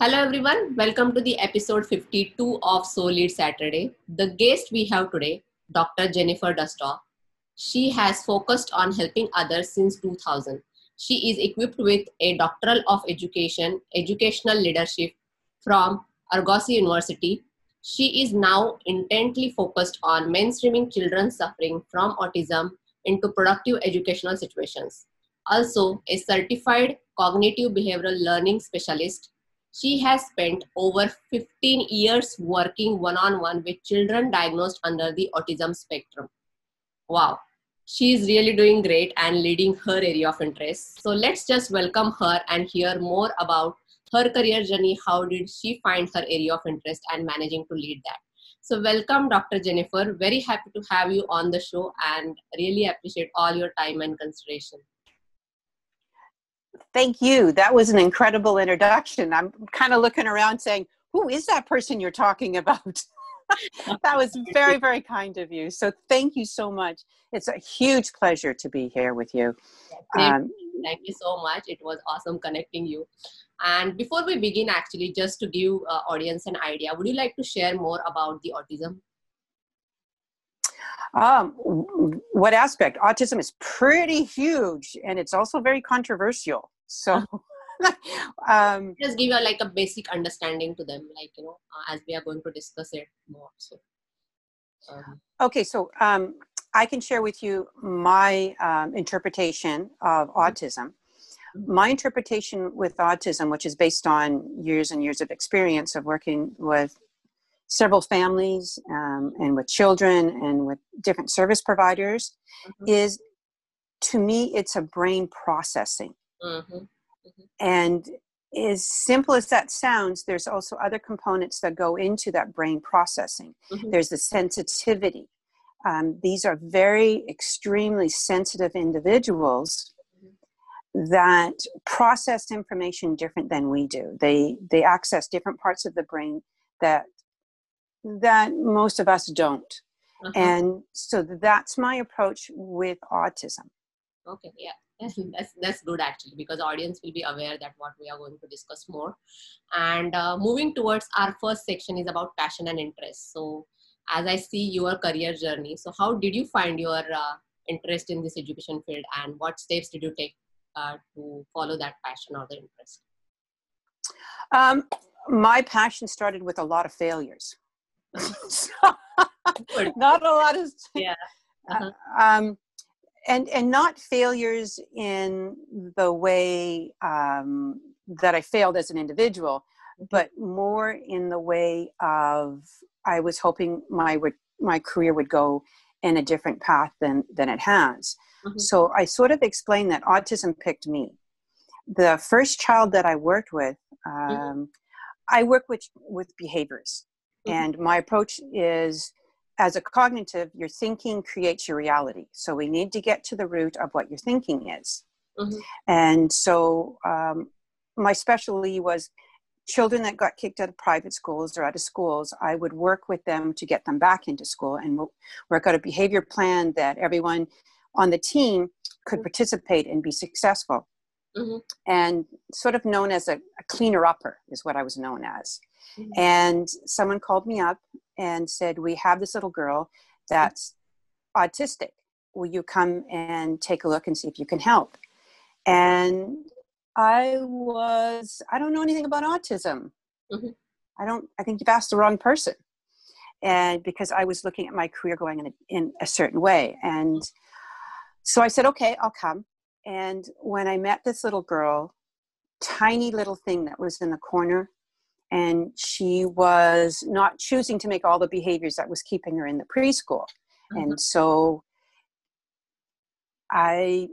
Hello everyone, welcome to the episode 52 of Soul Lead Saturday. The guest we have today, Dr. Jennifer Dustow. She has focused on helping others since 2000. She is equipped with a doctoral of education, educational leadership from Argosy University. She is now intently focused on mainstreaming children suffering from autism into productive educational situations. Also, a certified cognitive behavioral learning specialist she has spent over 15 years working one on one with children diagnosed under the autism spectrum. Wow, she is really doing great and leading her area of interest. So let's just welcome her and hear more about her career journey. How did she find her area of interest and managing to lead that? So, welcome, Dr. Jennifer. Very happy to have you on the show and really appreciate all your time and consideration. Thank you. That was an incredible introduction. I'm kind of looking around saying, who is that person you're talking about? that was very, very kind of you. So thank you so much. It's a huge pleasure to be here with you. Um, thank you so much. It was awesome connecting you. And before we begin, actually, just to give uh, audience an idea, would you like to share more about the autism? Um, what aspect? Autism is pretty huge, and it's also very controversial. So, um, just give you like a basic understanding to them, like you know, uh, as we are going to discuss it more. So, um, okay, so um, I can share with you my um, interpretation of mm-hmm. autism. My interpretation with autism, which is based on years and years of experience of working with several families um, and with children and with different service providers mm-hmm. is to me it's a brain processing mm-hmm. Mm-hmm. and as simple as that sounds there's also other components that go into that brain processing mm-hmm. there's the sensitivity um, these are very extremely sensitive individuals mm-hmm. that process information different than we do they they access different parts of the brain that that most of us don't. Uh-huh. And so that's my approach with autism. Okay, yeah. That's, that's good actually because audience will be aware that what we are going to discuss more. And uh, moving towards our first section is about passion and interest. So as i see your career journey so how did you find your uh, interest in this education field and what steps did you take uh, to follow that passion or the interest? Um, my passion started with a lot of failures. Not a lot of yeah. Uh-huh. um, and and not failures in the way um, that I failed as an individual, mm-hmm. but more in the way of I was hoping my my career would go in a different path than than it has. Mm-hmm. So I sort of explained that autism picked me. The first child that I worked with, mm-hmm. um, mm-hmm. I work with with behaviors. Mm-hmm. And my approach is as a cognitive, your thinking creates your reality. So we need to get to the root of what your thinking is. Mm-hmm. And so um, my specialty was children that got kicked out of private schools or out of schools. I would work with them to get them back into school and work out a behavior plan that everyone on the team could participate and be successful. Mm-hmm. And sort of known as a, a cleaner upper is what I was known as. Mm-hmm. And someone called me up and said, We have this little girl that's autistic. Will you come and take a look and see if you can help? And I was, I don't know anything about autism. Mm-hmm. I don't, I think you've asked the wrong person. And because I was looking at my career going in a, in a certain way. And so I said, okay, I'll come. And when I met this little girl, tiny little thing that was in the corner and she was not choosing to make all the behaviors that was keeping her in the preschool mm-hmm. and so i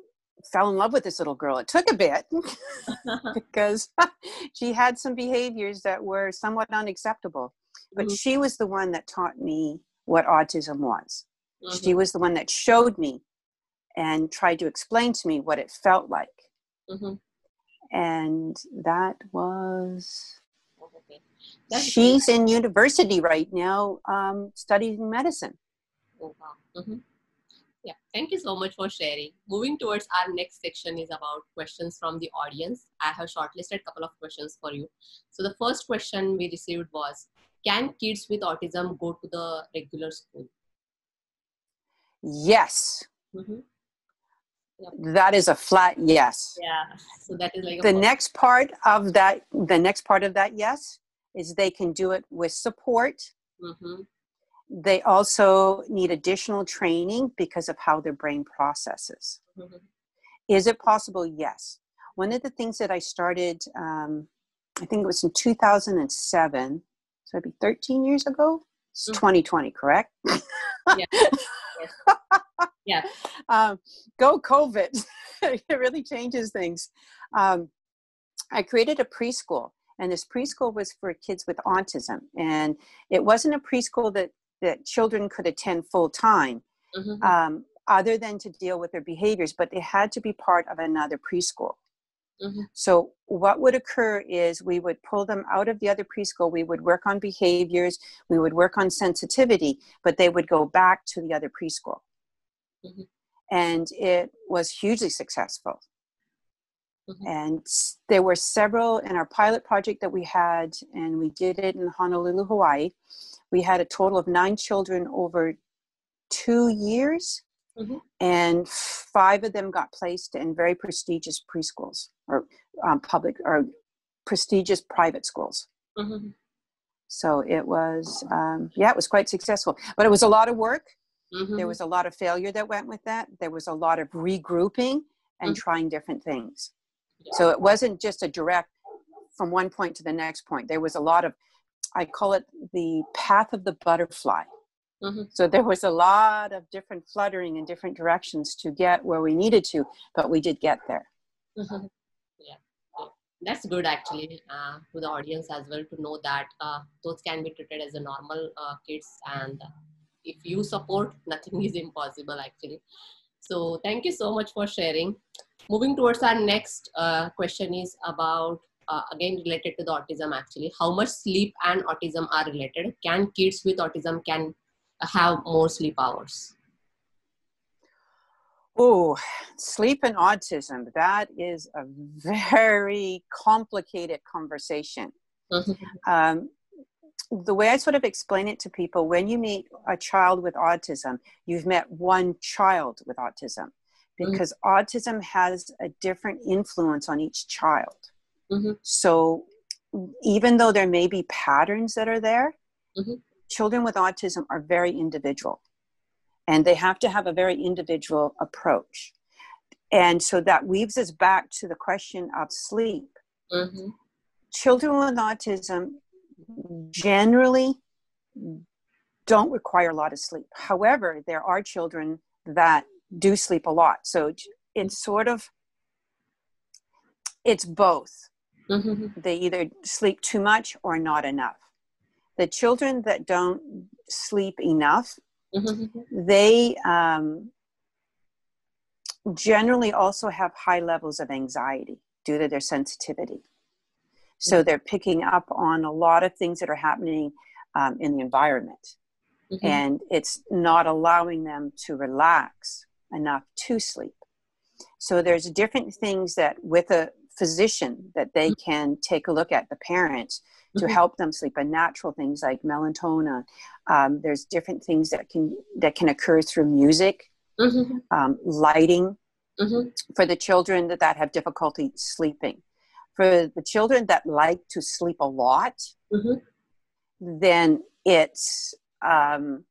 fell in love with this little girl it took a bit because she had some behaviors that were somewhat unacceptable but mm-hmm. she was the one that taught me what autism was mm-hmm. she was the one that showed me and tried to explain to me what it felt like mm-hmm. and that was that's She's in university right now, um, studying medicine. Oh, wow. Mm-hmm. Yeah, thank you so much for sharing. Moving towards our next section is about questions from the audience. I have shortlisted a couple of questions for you. So the first question we received was, can kids with autism go to the regular school? Yes. Mm-hmm. That is a flat yes. Yeah. So that is like the next part of that. The next part of that yes is they can do it with support. Mm-hmm. They also need additional training because of how their brain processes. Mm-hmm. Is it possible? Yes. One of the things that I started, um, I think it was in 2007, so it'd be 13 years ago. It's Mhm. 2020, correct? Yeah. Yeah. Um, go COVID. it really changes things. Um, I created a preschool, and this preschool was for kids with autism. And it wasn't a preschool that, that children could attend full time, Mhm. um, other than to deal with their behaviors, but they had to be part of another preschool. Mhm. So, what would occur is we would pull them out of the other preschool, we would work on behaviors, we would work on sensitivity, but they would go back to the other preschool. Mhm. And it was hugely successful. Mhm. And there were several in our pilot project that we had, and we did it in Honolulu, Hawaii. We had a total of nine children over two years, Mhm. and five of them got placed in very prestigious preschools or um, public or prestigious private schools. Mhm. So it was, um, yeah, it was quite successful. But it was a lot of work. There was a lot of failure that went with that. There was a lot of regrouping and Mhm. trying different things. So it wasn't just a direct from one point to the next point. There was a lot of, I call it the path of the butterfly. Mhm. So there was a lot of different fluttering in different directions to get where we needed to, but we did get there. Mhm. yeah. yeah. That's good actually uh, to the audience as well to know that uh, those can be treated as a normal uh, kids and if you support, nothing is impossible actually. So thank you so much for sharing. Moving towards our next uh, question is about uh, again related to the autism actually. How much sleep and autism are related? Can kids with autism can have more sleep hours? Oh, sleep and autism. That is a very complicated conversation. Mhm. Um, the way I sort of explain it to people when you meet a child with autism, you've met one child with autism because autism has a different influence on each child. Mhm. So even though there may be patterns that are there, Mhm. children with autism are very individual and they have to have a very individual approach. And so that weaves us back to the question of sleep. Mhm. Children with autism generally don't require a lot of sleep. However, there are children that do sleep a lot. So it's sort of it's both. Mhm. They either sleep too much or not enough. The children that don't sleep enough, Mhm. they um, generally also have high levels of anxiety due to their sensitivity. So they're picking up on a lot of things that are happening um, in the environment. Mhm. and it's not allowing them to relax enough to sleep. So there's different things that with a physician that they can take a look at the parents to Mhm. help them sleep and natural things like melatonin. Um, there's different things that can that can occur through music, Mhm. um, lighting Mhm. for the children that, that have difficulty sleeping. For the children that like to sleep a lot, Mhm. then it's um,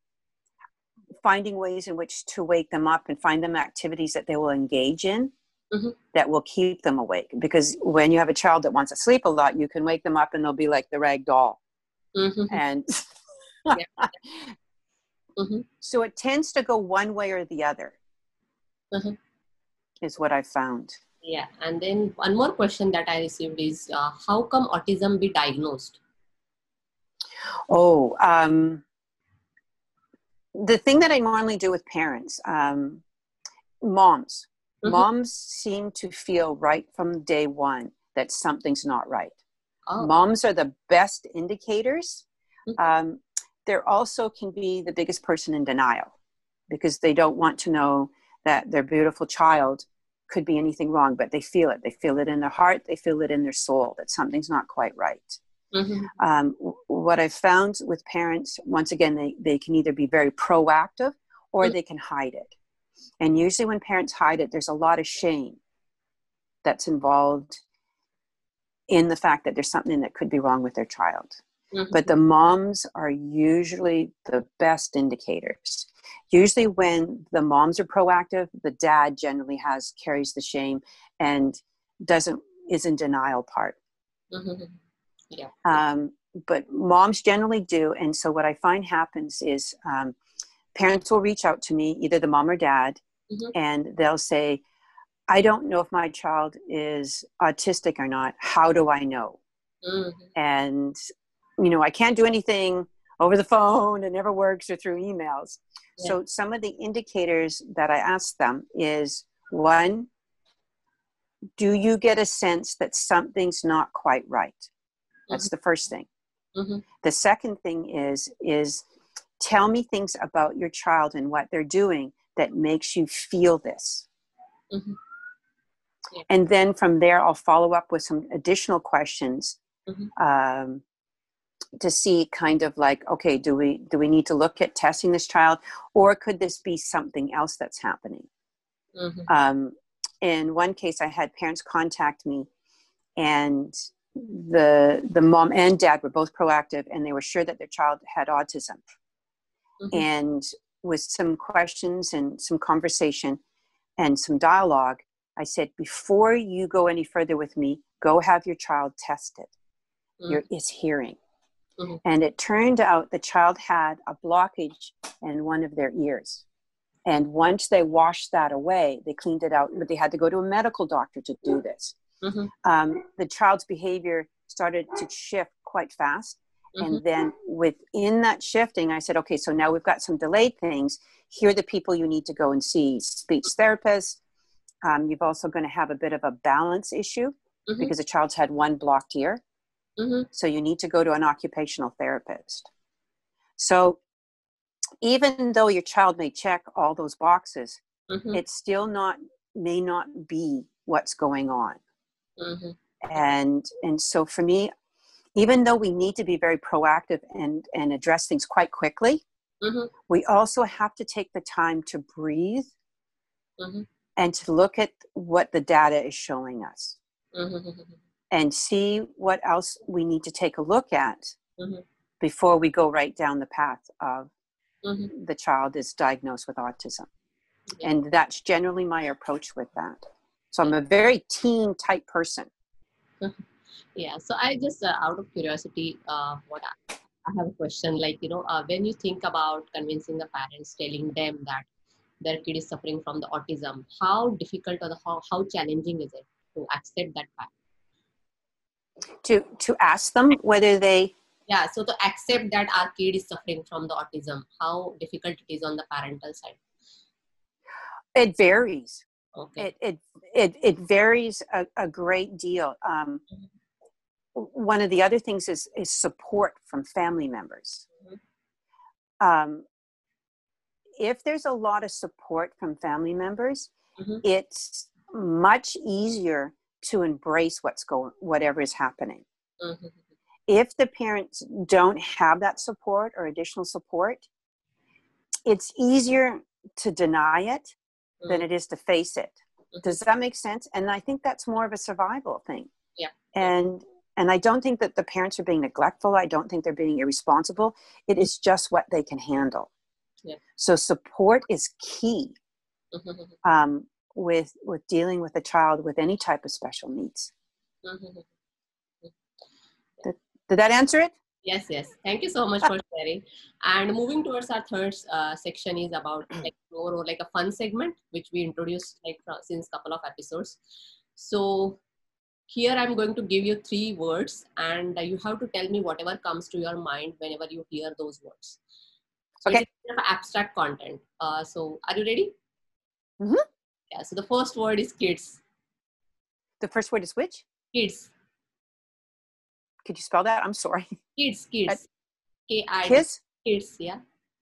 finding ways in which to wake them up and find them activities that they will engage in Mhm. that will keep them awake. Because when you have a child that wants to sleep a lot, you can wake them up and they'll be like the rag doll. Mhm. And Mhm. so it tends to go one way or the other, Mhm. is what I've found. Yeah, and then one more question that I received is uh, how come autism be diagnosed? Oh, um, the thing that I normally do with parents, um, moms, Mhm. moms seem to feel right from day one that something's not right. Oh, Moms are the best indicators. Mhm. Um, there also can be the biggest person in denial because they don't want to know that their beautiful child could be anything wrong, but they feel it. They feel it in their heart, they feel it in their soul that something's not quite right. Mm-hmm. Um, what I've found with parents, once again, they, they can either be very proactive or mm-hmm. they can hide it. And usually, when parents hide it, there's a lot of shame that's involved in the fact that there's something that could be wrong with their child. Mm-hmm. But the moms are usually the best indicators. Usually, when the moms are proactive, the dad generally has carries the shame and doesn't is in denial part. Mm-hmm. Yeah. Um, but moms generally do, and so what I find happens is um, parents will reach out to me, either the mom or dad, mm-hmm. and they'll say, "I don't know if my child is autistic or not. How do I know?" Mm-hmm. And you know, I can't do anything over the phone. It never works or through emails. Yeah. So some of the indicators that I ask them is one, do you get a sense that something's not quite right? That's mm-hmm. the first thing. Mm-hmm. The second thing is is tell me things about your child and what they're doing that makes you feel this. Mm-hmm. Yeah. And then from there, I'll follow up with some additional questions. Mm-hmm. Um, to see kind of like okay do we do we need to look at testing this child or could this be something else that's happening mm-hmm. um, in one case i had parents contact me and the the mom and dad were both proactive and they were sure that their child had autism mm-hmm. and with some questions and some conversation and some dialogue i said before you go any further with me go have your child tested mm-hmm. your is hearing Mm-hmm. And it turned out the child had a blockage in one of their ears. And once they washed that away, they cleaned it out, but they had to go to a medical doctor to do this. Mm-hmm. Um, the child's behavior started to shift quite fast. Mm-hmm. And then within that shifting, I said, okay, so now we've got some delayed things. Here are the people you need to go and see speech therapists. Um, you've also going to have a bit of a balance issue mm-hmm. because the child's had one blocked ear. Mm-hmm. So you need to go to an occupational therapist. So even though your child may check all those boxes, mm-hmm. it still not may not be what's going on. Mm-hmm. And and so for me, even though we need to be very proactive and and address things quite quickly, mm-hmm. we also have to take the time to breathe mm-hmm. and to look at what the data is showing us. And see what else we need to take a look at mm-hmm. before we go right down the path of mm-hmm. the child is diagnosed with autism. Yeah. And that's generally my approach with that. So I'm a very team type person. yeah. So I just, uh, out of curiosity, uh, what I, I, have a question like, you know, uh, when you think about convincing the parents, telling them that their kid is suffering from the autism, how difficult or the, how, how challenging is it to accept that fact? To to ask them whether they yeah so to accept that our kid is suffering from the autism how difficult it is on the parental side it varies okay. it, it it it varies a, a great deal um, mm-hmm. one of the other things is is support from family members mm-hmm. um, if there's a lot of support from family members mm-hmm. it's much easier to embrace what's going whatever is happening mm-hmm. if the parents don't have that support or additional support it's easier to deny it mm-hmm. than it is to face it mm-hmm. does that make sense and i think that's more of a survival thing yeah and and i don't think that the parents are being neglectful i don't think they're being irresponsible it is just what they can handle yeah. so support is key mm-hmm. um, with with dealing with a child with any type of special needs. Mm-hmm. Did, did that answer it? Yes, yes. Thank you so much for sharing. And moving towards our third uh, section is about like more or like a fun segment which we introduced like since couple of episodes. So here I'm going to give you three words and you have to tell me whatever comes to your mind whenever you hear those words. So okay. Abstract content. Uh, so are you ready? Mm-hmm. Yeah, so the first word is kids. The first word is which? Kids. Could you spell that? I'm sorry. Kids, kids. K I. Kids? Kids, yeah.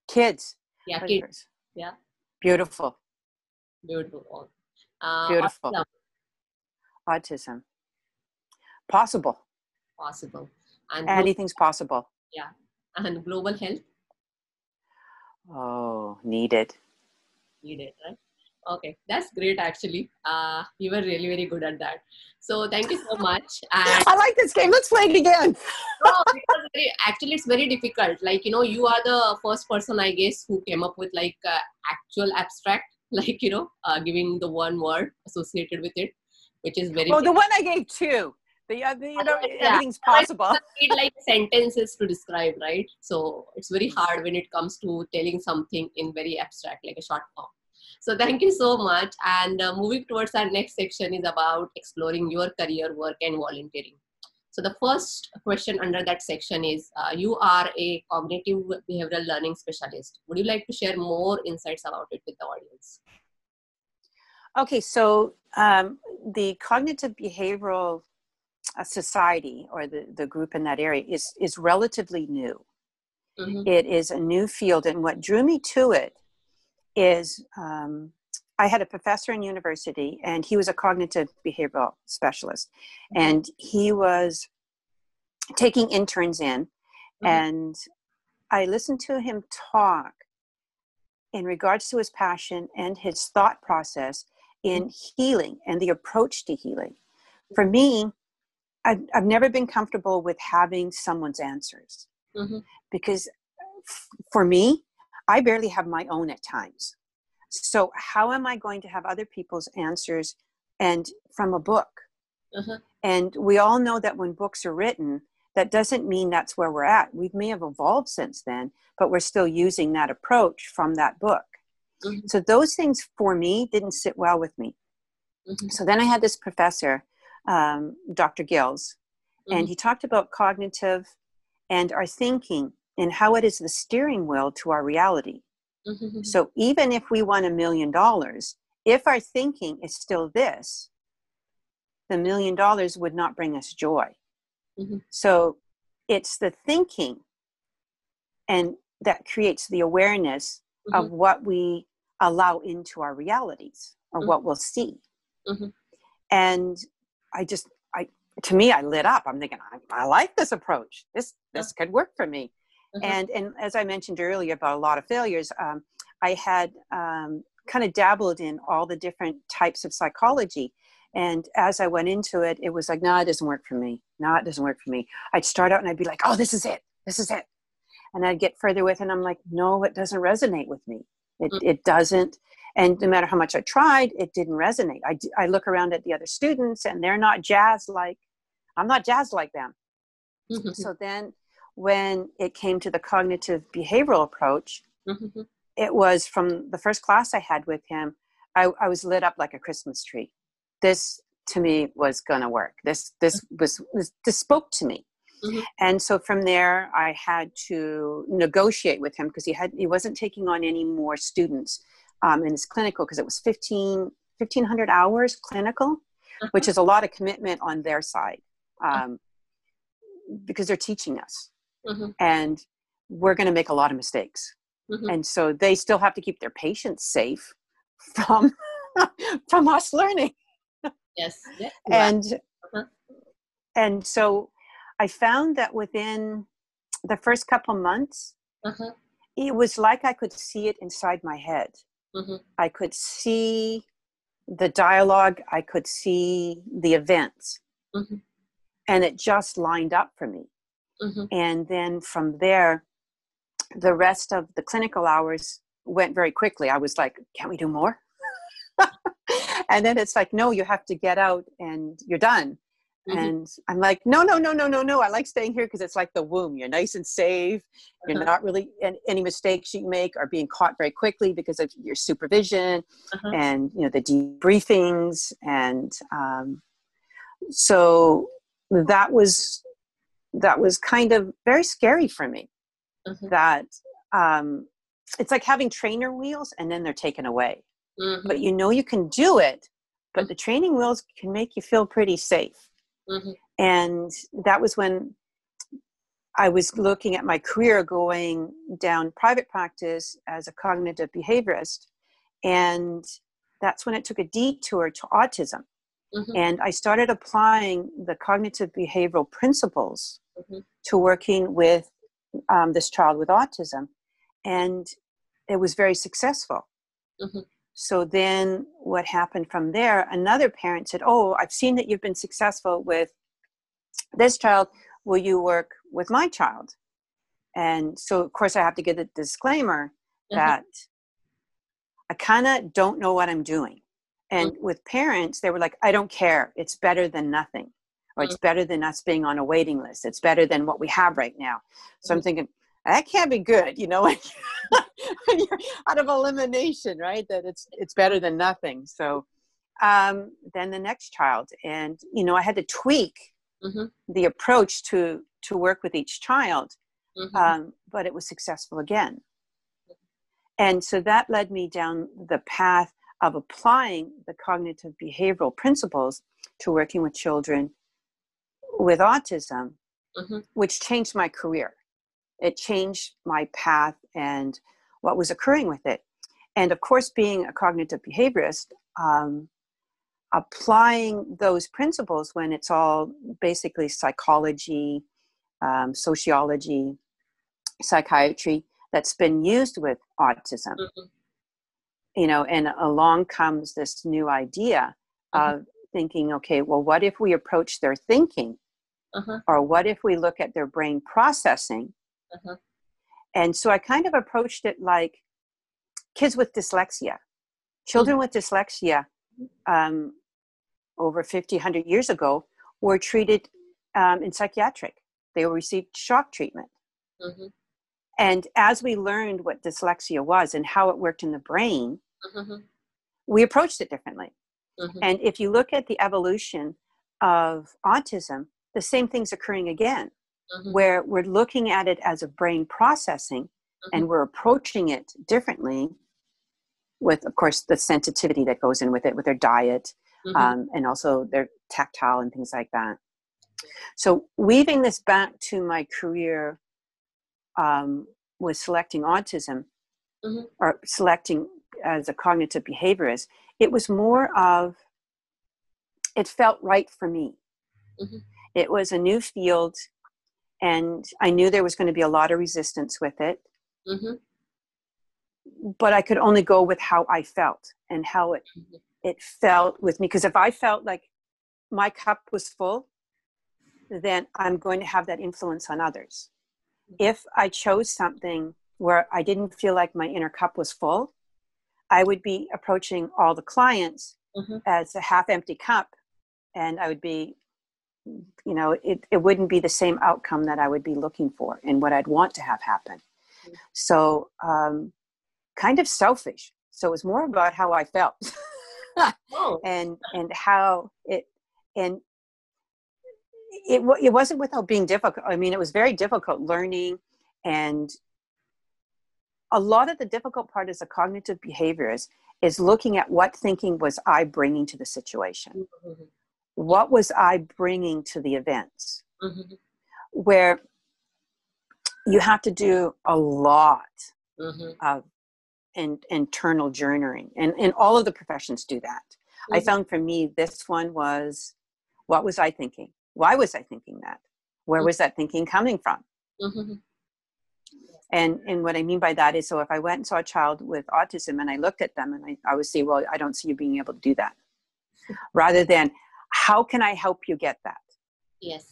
Kids. Yeah, kids. Yeah. Beautiful. Beautiful. Uh, Beautiful. autism, Autism. Possible. possible. And, Anything's possible. Yeah. And global health Oh, needed. needed, right? Okay, that's great actually. Uh, you were really, very good at that. So thank you so much. And I like this game. Let's play it again. very, actually, it's very difficult. Like, you know, you are the first person, I guess, who came up with like uh, actual abstract, like, you know, uh, giving the one word associated with it, which is very Oh, the one I gave two. The, other, you know, Yeah. everything's possible. need like sentences to describe, right? So it's very hard when it comes to telling something in very abstract, like a short form. So thank you so much. And uh, moving towards our next section is about exploring your career, work, and volunteering. So the first question under that section is: uh, You are a cognitive behavioral learning specialist. Would you like to share more insights about it with the audience? Okay, so um, the cognitive behavioral uh, society or the, the group in that area is is relatively new. Mhm. It is a new field, and what drew me to it is um, I had a professor in university, and he was a cognitive behavioral specialist, and he was taking interns in, Mhm. and I listened to him talk in regards to his passion and his thought process in healing and the approach to healing. For me, I've, I've never been comfortable with having someone's answers Mhm. because f- for me, I barely have my own at times. So, how am I going to have other people's answers and from a book? Uh-huh. And we all know that when books are written, that doesn't mean that's where we're at. We may have evolved since then, but we're still using that approach from that book. Mhm. So those things for me didn't sit well with me. Mhm. So then I had this professor, um, Dr. Gills, and Mhm. he talked about cognitive and our thinking and how it is the steering wheel to our reality. Mhm. So even if we won a million dollars, if our thinking is still this, the million dollars would not bring us joy. Mhm. So it's the thinking and that creates the awareness of what we allow into our realities or Mhm. what we'll see. Mhm. And I just, I to me, I lit up. I'm thinking, I, I like this approach. This this could work for me. Mhm. And and as I mentioned earlier about a lot of failures, um, I had um, kind of dabbled in all the different types of psychology. And as I went into it, it was like, no, it doesn't work for me. No, it doesn't work for me. I'd start out and I'd be like, oh, this is it. This is it. And I'd get further with it and I'm like, no, it doesn't resonate with me. It, Mm. it doesn't. And no matter how much I tried, it didn't resonate. I, I look around at the other students and they're not jazzed like, I'm not jazzed like them. Mhm. So then when it came to the cognitive behavioral approach, Mhm. it was from the first class I had with him, I, I was lit up like a Christmas tree. This to me was gonna work. This this was this, this spoke to me. Mhm. And so from there I had to negotiate with him because he had he wasn't taking on any more students um, in his clinical because it was 15 1500 hours clinical, which is a lot of commitment on their side. Um, because they're teaching us Mhm. and we're going to make a lot of mistakes Mhm. and so they still have to keep their patients safe from from us learning Yes. Yeah. and Uh-huh. and so i found that within the first couple months Uh-huh. it was like i could see it inside my head Mhm. i could see the dialogue i could see the events Mhm. and it just lined up for me Mhm. and then from there the rest of the clinical hours went very quickly i was like can't we do more and then it's like no you have to get out and you're done Mhm. and i'm like no no no no no no i like staying here because it's like the womb you're nice and safe you're Uh-huh. not really and any mistakes you make are being caught very quickly because of your supervision Uh-huh. and you know the debriefings and um, so that was that was kind of very scary for me Mhm. that um, it's like having trainer wheels and then they're taken away Mhm. but you know you can do it but the training wheels can make you feel pretty safe Mhm. and that was when i was looking at my career going down private practice as a cognitive behaviorist And that's when it took a detour to autism. Mm-hmm. And I started applying the cognitive behavioral principles mm-hmm. to working with um, this child with autism. And it was very successful. Mm-hmm. So then what happened from there, another parent said, Oh, I've seen that you've been successful with this child. Will you work with my child? And so, of course, I have to get a disclaimer mm-hmm. that I kind of don't know what I'm doing. And mm-hmm. with parents, they were like, I don't care. It's better than nothing. Or it's mm-hmm. better than us being on a waiting list. It's better than what we have right now. So I'm mm-hmm. thinking, that can't be good, you know, when you're out of elimination, right? That it's it's better than nothing. So um, then the next child, and you know, I had to tweak mm-hmm. the approach to to work with each child, mm-hmm. um, but it was successful again. And so that led me down the path of applying the cognitive behavioral principles to working with children with autism, mm-hmm. which changed my career. It changed my path and what was occurring with it. And of course, being a cognitive behaviorist, um, applying those principles when it's all basically psychology, um, sociology, psychiatry that's been used with autism. Mm-hmm you know and along comes this new idea mm-hmm. of thinking okay well what if we approach their thinking uh-huh. or what if we look at their brain processing uh-huh. and so i kind of approached it like kids with dyslexia children mm-hmm. with dyslexia um, over 50 100 years ago were treated um, in psychiatric they received shock treatment mm-hmm. And as we learned what dyslexia was and how it worked in the brain, mm-hmm. we approached it differently. Mm-hmm. And if you look at the evolution of autism, the same thing's occurring again, mm-hmm. where we're looking at it as a brain processing and mm-hmm. we're approaching it differently with, of course, the sensitivity that goes in with it, with their diet, mm-hmm. um, and also their tactile and things like that. So, weaving this back to my career um, was selecting autism mm-hmm. or selecting as a cognitive behaviorist, it was more of it felt right for me. Mm-hmm. It was a new field, and I knew there was going to be a lot of resistance with it. Mm-hmm. But I could only go with how I felt and how it mm-hmm. it felt with me. Because if I felt like my cup was full, then I'm going to have that influence on others if I chose something where I didn't feel like my inner cup was full, I would be approaching all the clients mm-hmm. as a half empty cup. And I would be, you know, it, it wouldn't be the same outcome that I would be looking for and what I'd want to have happen. Mm-hmm. So, um, kind of selfish. So it was more about how I felt oh. and, and how it, and it, it wasn't without being difficult. I mean, it was very difficult learning and a lot of the difficult part as a cognitive behaviorist is looking at what thinking was I bringing to the situation. Mm-hmm. What was I bringing to the events? Mm-hmm. Where you have to do a lot mm-hmm. of in, internal journeying, and, and all of the professions do that. I mm-hmm. found for me, this one was what was I thinking? Why was i thinking that? Where mm-hmm. was that thinking coming from? Mm-hmm. and and what i mean by that is so if i went and saw a child with autism and i looked at them and i, I would say well i don't see you being able to do that. Rather than how can i help you get that? Yes.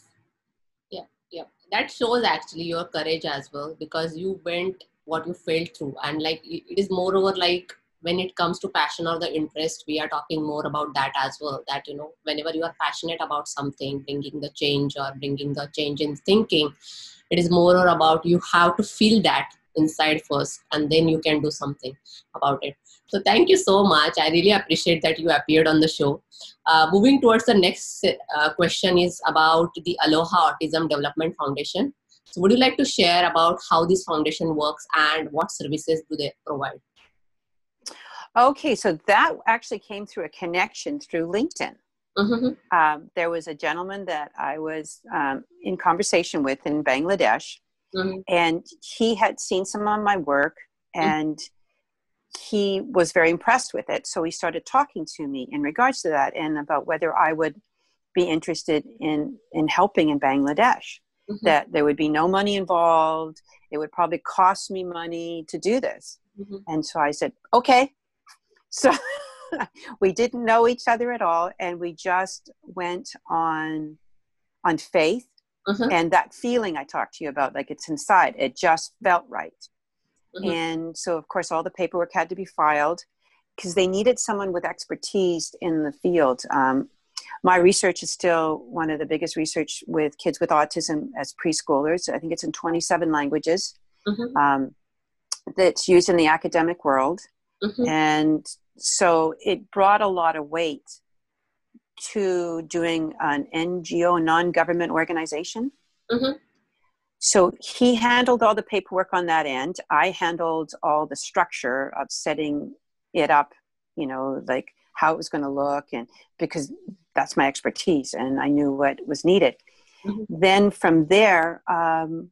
Yeah yeah. That shows actually your courage as well because you went what you failed through. And like it is moreover like when it comes to passion or the interest we are talking more about that as well that you know whenever you are passionate about something bringing the change or bringing the change in thinking it is more about you have to feel that inside first and then you can do something about it. So thank you so much. I really appreciate that you appeared on the show. Uh, moving towards the next uh, question is about the aloha autism development foundation. So would you like to share about how this foundation works and what services do they provide Okay, so that actually came through a connection through LinkedIn. Mm-hmm. Um, there was a gentleman that I was um, in conversation with in Bangladesh, mm-hmm. and he had seen some of my work, mm-hmm. and he was very impressed with it. So he started talking to me in regards to that and about whether I would be interested in, in helping in Bangladesh. Mm-hmm. That there would be no money involved. It would probably cost me money to do this. Mm-hmm. And so I said, okay. So we didn't know each other at all. And we just went on, on faith. Mm-hmm. And that feeling I talked to you about, like it's inside, it just felt right. Mm-hmm. And so, of course, all the paperwork had to be filed because they needed someone with expertise in the field. Um, my research is still one of the biggest research with kids with autism as preschoolers. I think it's in 27 languages. Mm-hmm. Um, that's used in the academic world. Mm-hmm. And so it brought a lot of weight to doing an NGO, non government organization. Mm-hmm. So he handled all the paperwork on that end. I handled all the structure of setting it up, you know, like how it was going to look, and because that's my expertise and I knew what was needed. Mm-hmm. Then from there, um,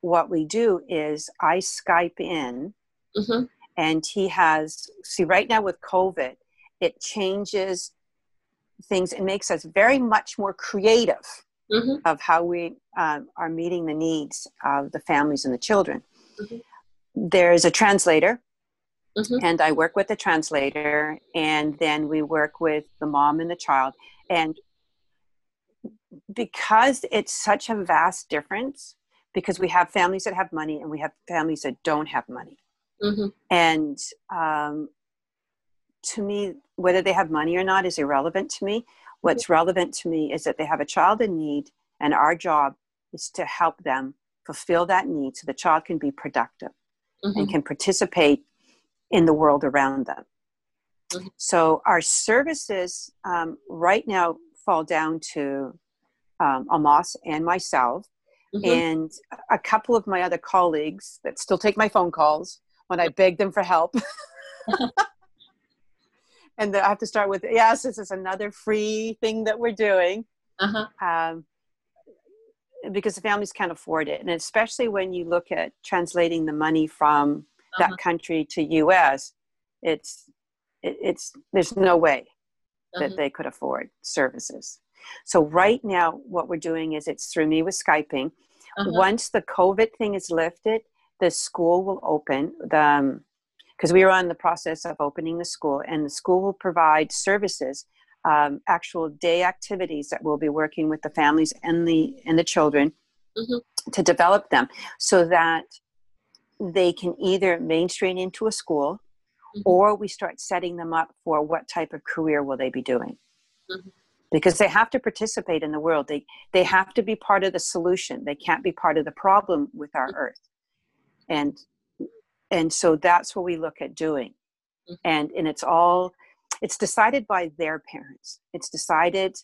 what we do is I Skype in, mm-hmm. And he has, see, right now with COVID, it changes things, it makes us very much more creative mm-hmm. of how we um, are meeting the needs of the families and the children. Mm-hmm. There's a translator, mm-hmm. and I work with the translator, and then we work with the mom and the child. And because it's such a vast difference, because we have families that have money and we have families that don't have money. Mm-hmm. And um, to me, whether they have money or not is irrelevant to me. What's relevant to me is that they have a child in need, and our job is to help them fulfill that need so the child can be productive mm-hmm. and can participate in the world around them. Mm-hmm. So, our services um, right now fall down to um, Amos and myself, mm-hmm. and a couple of my other colleagues that still take my phone calls when I beg them for help. and I have to start with yes, this is another free thing that we're doing. Uh-huh. Um, because the families can't afford it, and especially when you look at translating the money from uh-huh. that country to U.S., it's it, it's there's no way uh-huh. that they could afford services. So right now, what we're doing is it's through me with skyping. Uh-huh. Once the COVID thing is lifted, the school will open. The um, because we are on the process of opening the school, and the school will provide services, um, actual day activities that we'll be working with the families and the and the children mm-hmm. to develop them, so that they can either mainstream into a school, mm-hmm. or we start setting them up for what type of career will they be doing. Mm-hmm. Because they have to participate in the world. They they have to be part of the solution. They can't be part of the problem with our mm-hmm. earth. And and so that's what we look at doing mm-hmm. and and it's all it's decided by their parents it's decided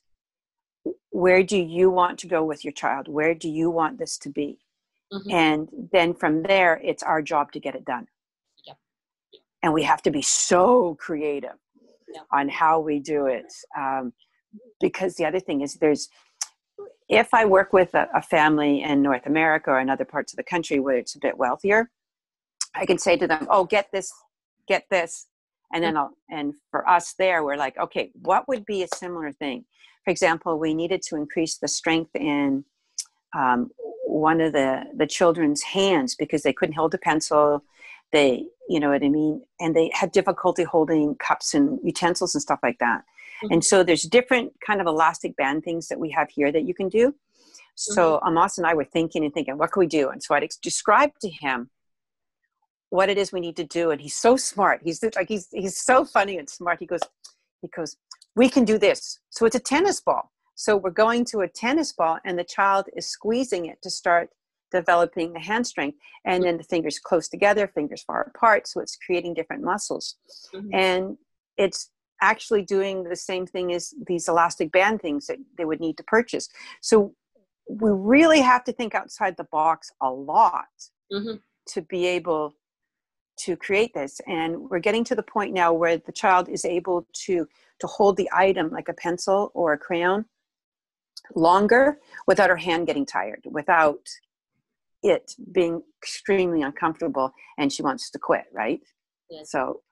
where do you want to go with your child where do you want this to be mm-hmm. and then from there it's our job to get it done yep. and we have to be so creative yep. on how we do it um, because the other thing is there's if i work with a, a family in north america or in other parts of the country where it's a bit wealthier I can say to them, "Oh, get this, get this," and then I'll. And for us there, we're like, okay, what would be a similar thing? For example, we needed to increase the strength in um, one of the the children's hands because they couldn't hold a pencil. They, you know what I mean, and they had difficulty holding cups and utensils and stuff like that. Mm-hmm. And so there's different kind of elastic band things that we have here that you can do. So mm-hmm. Amos and I were thinking and thinking, what can we do? And so I'd describe to him what it is we need to do and he's so smart he's like he's he's so funny and smart he goes he goes we can do this so it's a tennis ball so we're going to a tennis ball and the child is squeezing it to start developing the hand strength and then the fingers close together fingers far apart so it's creating different muscles mm-hmm. and it's actually doing the same thing as these elastic band things that they would need to purchase. So we really have to think outside the box a lot mm-hmm. to be able to create this. And we're getting to the point now where the child is able to to hold the item like a pencil or a crayon longer without her hand getting tired without it being extremely uncomfortable and she wants to quit right? So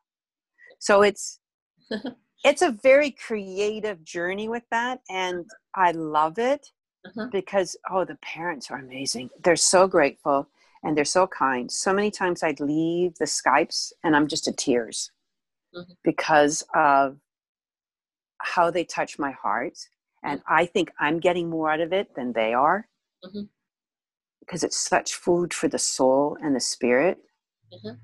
so it's it's a very creative journey with that and i love it Uh-huh. because oh the parents are amazing they're so grateful and they're so kind so many times i'd leave the skypes and i'm just in tears Mhm. because of how they touch my heart and i think i'm getting more out of it than they are Mhm. because it's such food for the soul and the spirit Uh-huh.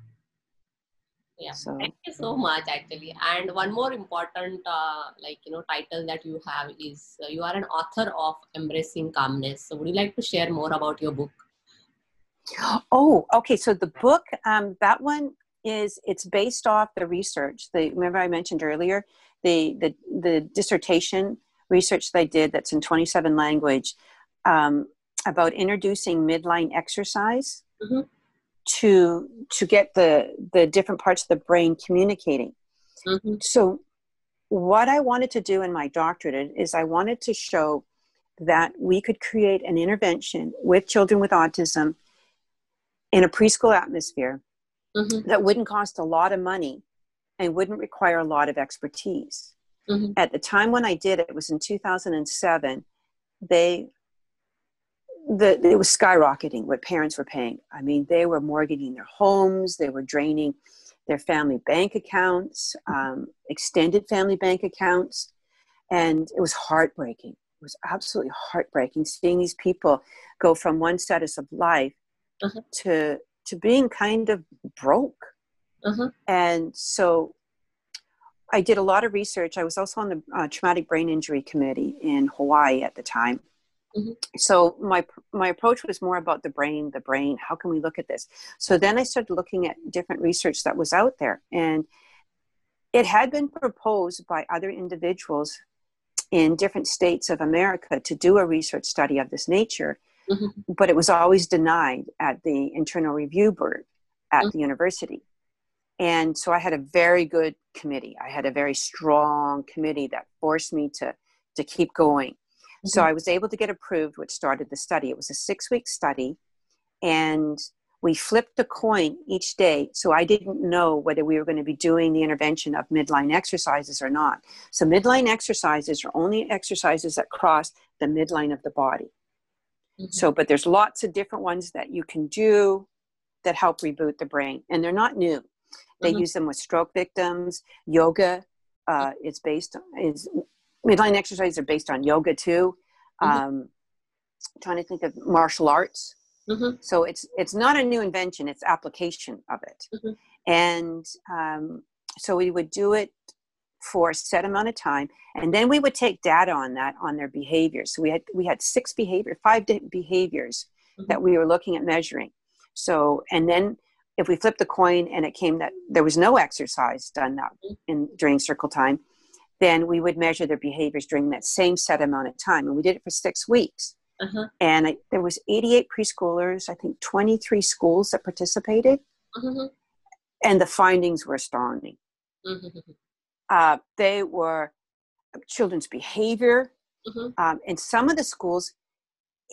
Yeah. so Thank you so much, actually. And one more important, uh, like you know, title that you have is uh, you are an author of Embracing Calmness. So, would you like to share more about your book? Oh, okay. So the book, um, that one is it's based off the research. The remember I mentioned earlier the the the dissertation research that I did that's in 27 language um, about introducing midline exercise Mhm. To to get the the different parts of the brain communicating. Mm-hmm. So what I wanted to do in my doctorate is I wanted to show that we could create an intervention with children with autism in a preschool atmosphere Mm-hmm. that wouldn't cost a lot of money and wouldn't require a lot of expertise. Mhm. At the time when I did it, it was in 2007, they the it was skyrocketing what parents were paying. I mean, they were mortgaging their homes, they were draining their family bank accounts, um, extended family bank accounts, and it was heartbreaking. It was absolutely heartbreaking seeing these people go from one status of life Uh-huh. to to being kind of broke. Uh-huh. And so I did a lot of research. I was also on the uh, traumatic brain injury committee in Hawaii at the time. Mhm. So my my approach was more about the brain, the brain. How can we look at this? So then I started looking at different research that was out there, and it had been proposed by other individuals in different states of America to do a research study of this nature, Mhm. but it was always denied at the internal review board at Mhm. the university. And so I had a very good committee. I had a very strong committee that forced me to, to keep going. So Mhm. I was able to get approved, which started the study. It was a six week study, and we flipped the coin each day. So I didn't know whether we were going to be doing the intervention of midline exercises or not. So midline exercises are only exercises that cross the midline of the body. Mhm. So, but there's lots of different ones that you can do that help reboot the brain, and they're not new. They Mhm. use them with stroke victims. Yoga uh, is based on, is midline exercises are based on yoga too. Mhm. Um, trying to think of martial arts. Mhm. So it's it's not a new invention; it's application of it. Mhm. And um, so we would do it for a set amount of time, and then we would take data on that on their behaviors. So we had we had six behavior, five behaviors that we were looking at measuring. So and then if we flipped the coin and it came that there was no exercise done that in during circle time, then we would measure their behaviors during that same set amount of time, and we did it for six weeks Uh-huh. and I, there was 88 preschoolers i think 23 schools that participated Mhm. and the findings were astounding Mhm. uh, they were children's behavior Mhm. um, and some of the schools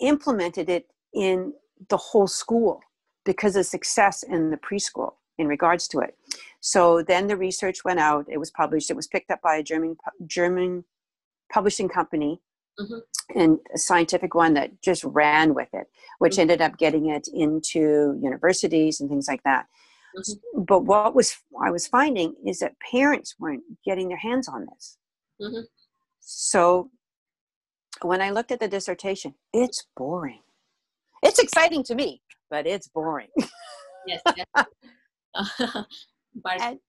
implemented it in the whole school because of success in the preschool in regards to it so then the research went out it was published it was picked up by a german german publishing company Mhm. and a scientific one that just ran with it which Mhm. ended up getting it into universities and things like that Mhm. but what was i was finding is that parents weren't getting their hands on this Mhm. so when I looked at the dissertation, it's boring. It's exciting to me, but it's boring. Yes. yes. but And-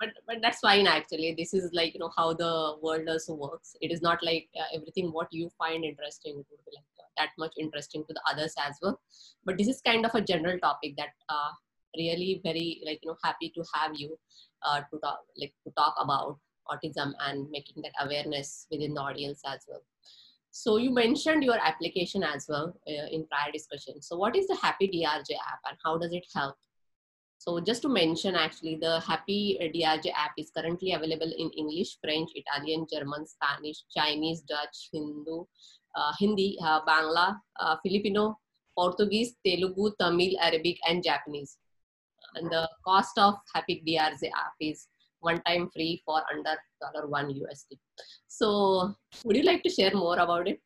but but that's fine actually. This is like you know how the world also works. It is not like uh, everything what you find interesting would be like uh, that much interesting to the others as well. But this is kind of a general topic that uh, really very like you know happy to have you uh, to talk like to talk about autism and making that awareness within the audience as well. So you mentioned your application as well uh, in prior discussion. So what is the happy drj app and how does it help so just to mention, actually, the Happy DRJ app is currently available in English, French, Italian, German, Spanish, Chinese, Dutch, Hindu, uh, Hindi, uh, Bangla, uh, Filipino, Portuguese, Telugu, Tamil, Arabic, and Japanese. And the cost of Happy DRJ app is one time free for under dollar one USD. So, would you like to share more about it?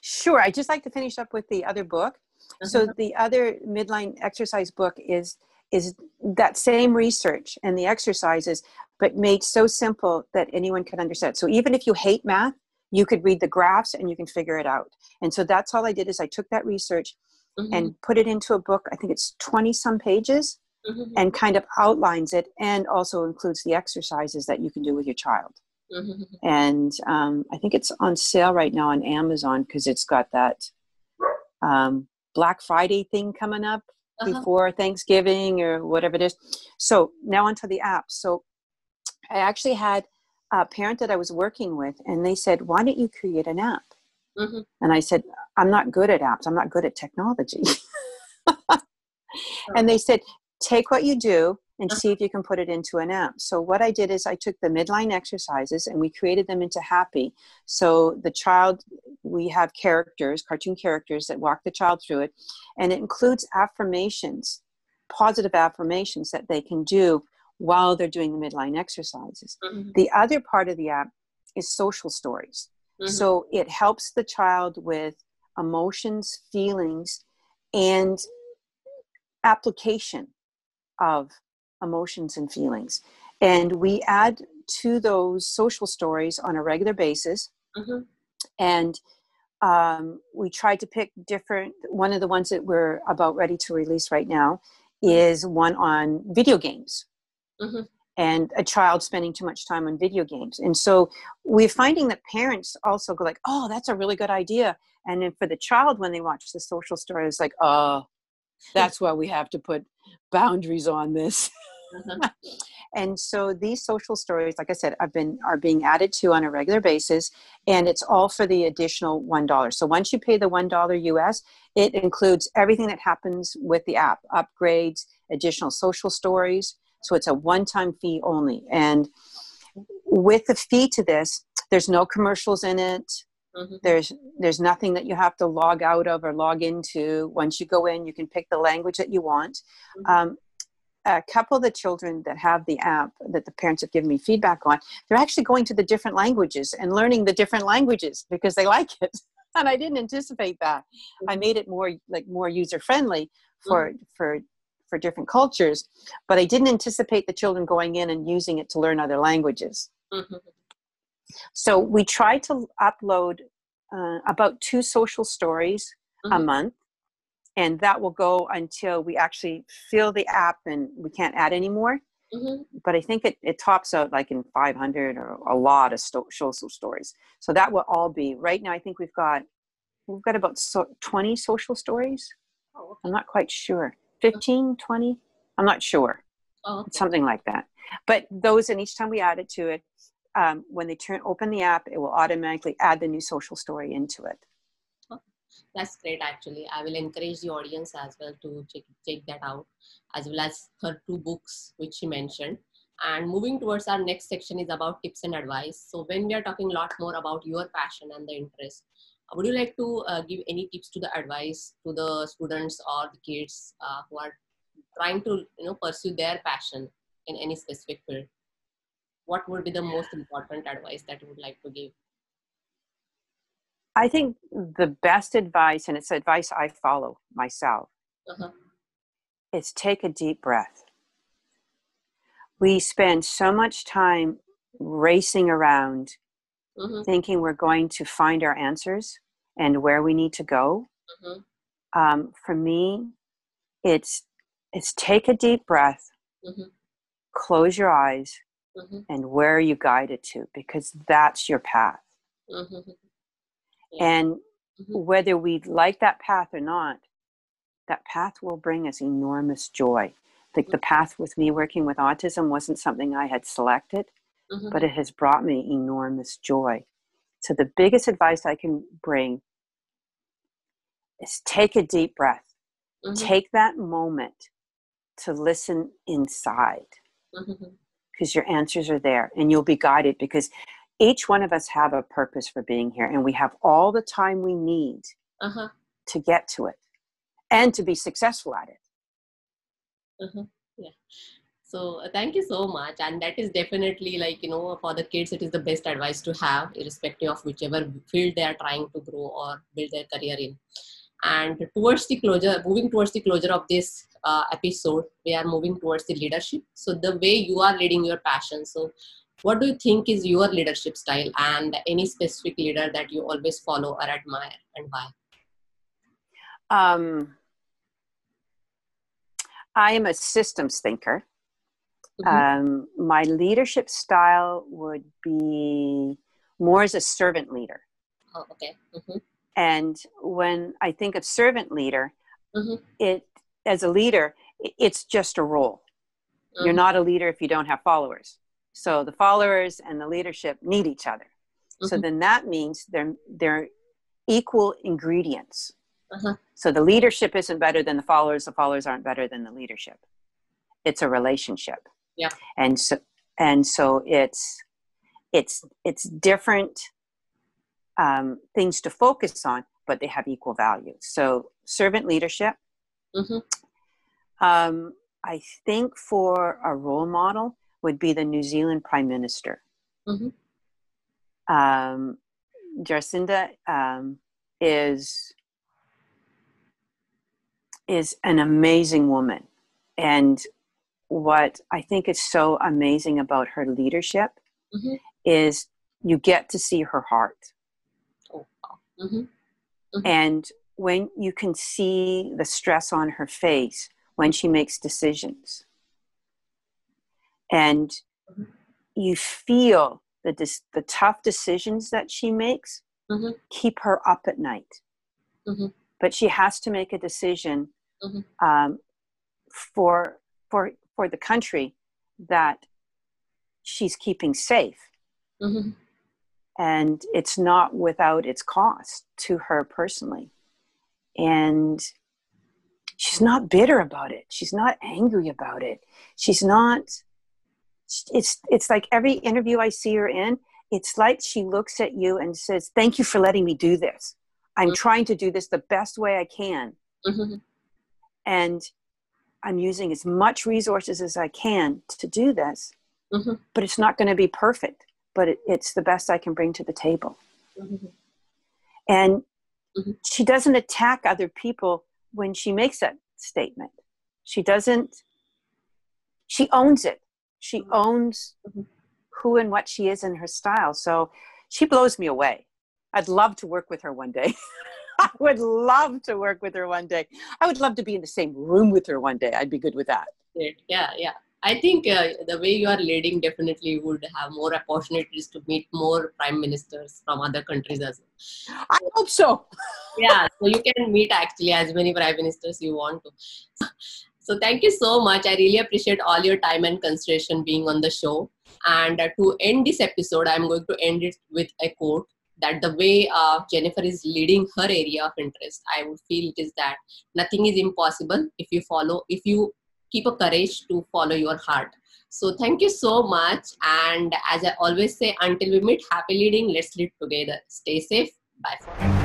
Sure. I just like to finish up with the other book. Uh-huh. So the other midline exercise book is is that same research and the exercises, but made so simple that anyone can understand. So even if you hate math, you could read the graphs and you can figure it out. And so that's all I did is I took that research mm-hmm. and put it into a book. I think it's 20 some pages mm-hmm. and kind of outlines it and also includes the exercises that you can do with your child. Mm-hmm. And um, I think it's on sale right now on Amazon because it's got that um, Black Friday thing coming up uh-huh. before Thanksgiving or whatever it is. So now onto the app. So I actually had a parent that I was working with, and they said, "Why don't you create an app?" Mm-hmm. And I said, "I'm not good at apps. I'm not good at technology." and they said, "Take what you do and uh-huh. see if you can put it into an app. So what I did is I took the midline exercises and we created them into happy. So the child, we have characters, cartoon characters that walk the child through it, and it includes affirmations, positive affirmations that they can do while they're doing the midline exercises. Mm-hmm. The other part of the app is social stories. Mm-hmm. So it helps the child with emotions, feelings, and application of emotions and feelings. And we add to those social stories on a regular basis. Mm-hmm. And um, we tried to pick different, one of the ones that we're about ready to release right now is one on video games. Mm-hmm. And a child spending too much time on video games. And so we're finding that parents also go like, oh, that's a really good idea. And then for the child, when they watch the social story, it's like, oh, that's why we have to put boundaries on this. Uh-huh. and so these social stories, like I said, have been are being added to on a regular basis, and it's all for the additional one dollar. So once you pay the one dollar US, it includes everything that happens with the app, upgrades, additional social stories. So it's a one-time fee only, and with the fee to this, there's no commercials in it. Mm-hmm. There's there's nothing that you have to log out of or log into. Once you go in, you can pick the language that you want. Mm-hmm. Um, a couple of the children that have the app that the parents have given me feedback on, they're actually going to the different languages and learning the different languages because they like it. and I didn't anticipate that. Mm-hmm. I made it more like more user friendly for mm-hmm. for for different cultures, but I didn't anticipate the children going in and using it to learn other languages. So we try to upload uh, about two social stories a mm-hmm. month and that will go until we actually fill the app and we can't add anymore. Mm-hmm. But I think it, it tops out like in 500 or a lot of sto- social stories. So that will all be right now. I think we've got we've got about so, 20 social stories. Oh. I'm not quite sure. 15, 20. I'm not sure. Oh. Something like that. But those, and each time we add it to it, um, when they turn open the app, it will automatically add the new social story into it. That's great, actually. I will encourage the audience as well to check, check that out, as well as her two books, which she mentioned. And moving towards our next section is about tips and advice. So when we are talking a lot more about your passion and the interest, would you like to uh, give any tips to the advice to the students or the kids uh, who are trying to you know pursue their passion in any specific field? What would be the most important advice that you would like to give? I think the best advice, and it's advice I follow myself, uh-huh. is take a deep breath. We spend so much time racing around mm-hmm. thinking we're going to find our answers and where we need to go. Mm-hmm. Um, for me, it's it's take a deep breath, mm-hmm. close your eyes, mm-hmm. and where are you guided to? Because that's your path. Mm-hmm. And mm-hmm. whether we like that path or not, that path will bring us enormous joy. Like mm-hmm. the path with me working with autism wasn't something I had selected, mm-hmm. but it has brought me enormous joy. So the biggest advice I can bring is take a deep breath. Mm-hmm. Take that moment to listen inside mm-hmm. Because your answers are there and you'll be guided because each one of us have a purpose for being here and we have all the time we need uh-huh. to get to it and to be successful at it uh-huh. yeah so uh, thank you so much and that is definitely like you know for the kids it is the best advice to have irrespective of whichever field they are trying to grow or build their career in and towards the closure moving towards the closure of this uh, episode we are moving towards the leadership so the way you are leading your passion so what do you think is your leadership style and any specific leader that you always follow or admire and why um, i am a systems thinker Mm-hmm. Um, my leadership style would be more as a servant leader. Oh, okay. Mm-hmm. And when I think of servant leader, mm-hmm. it as a leader, it's just a role. You're mm-hmm. not a leader if you don't have followers. So the followers and the leadership need each other. So mm-hmm. then that means they're they're equal ingredients. Uh-huh. So the leadership isn't better than the followers. The followers aren't better than the leadership. It's a relationship yeah and so and so it's it's it's different um, things to focus on but they have equal value so servant leadership mm-hmm. um, i think for a role model would be the new zealand prime minister mm-hmm. um, jacinda um, is is an amazing woman and what I think is so amazing about her leadership mm-hmm. is you get to see her heart. Mm-hmm. Mm-hmm. And when you can see the stress on her face when she makes decisions, and mm-hmm. you feel the, the tough decisions that she makes mm-hmm. keep her up at night. Mm-hmm. But she has to make a decision um, for for for the country that she's keeping safe. Mm-hmm. And it's not without its cost to her personally. And she's not bitter about it. She's not angry about it. She's not it's it's like every interview I see her in, it's like she looks at you and says, "Thank you for letting me do this. I'm mm-hmm. trying to do this the best way I can." Mm-hmm. And I'm using as much resources as I can to do this, mm-hmm. but it's not going to be perfect, but it, it's the best I can bring to the table. Mm-hmm. And mm-hmm. she doesn't attack other people when she makes that statement. She doesn't, she owns it. She mm-hmm. owns mm-hmm. who and what she is in her style. So she blows me away. I'd love to work with her one day. I would love to work with her one day. I would love to be in the same room with her one day. I'd be good with that. Yeah, yeah. I think uh, the way you are leading definitely would have more opportunities to meet more prime ministers from other countries as well. I hope so. yeah, so you can meet actually as many prime ministers you want to. So thank you so much. I really appreciate all your time and consideration being on the show. And uh, to end this episode, I'm going to end it with a quote that the way uh, Jennifer is leading her area of interest, I would feel it is that nothing is impossible if you follow, if you keep a courage to follow your heart. So thank you so much. And as I always say, until we meet, happy leading, let's lead together. Stay safe. Bye.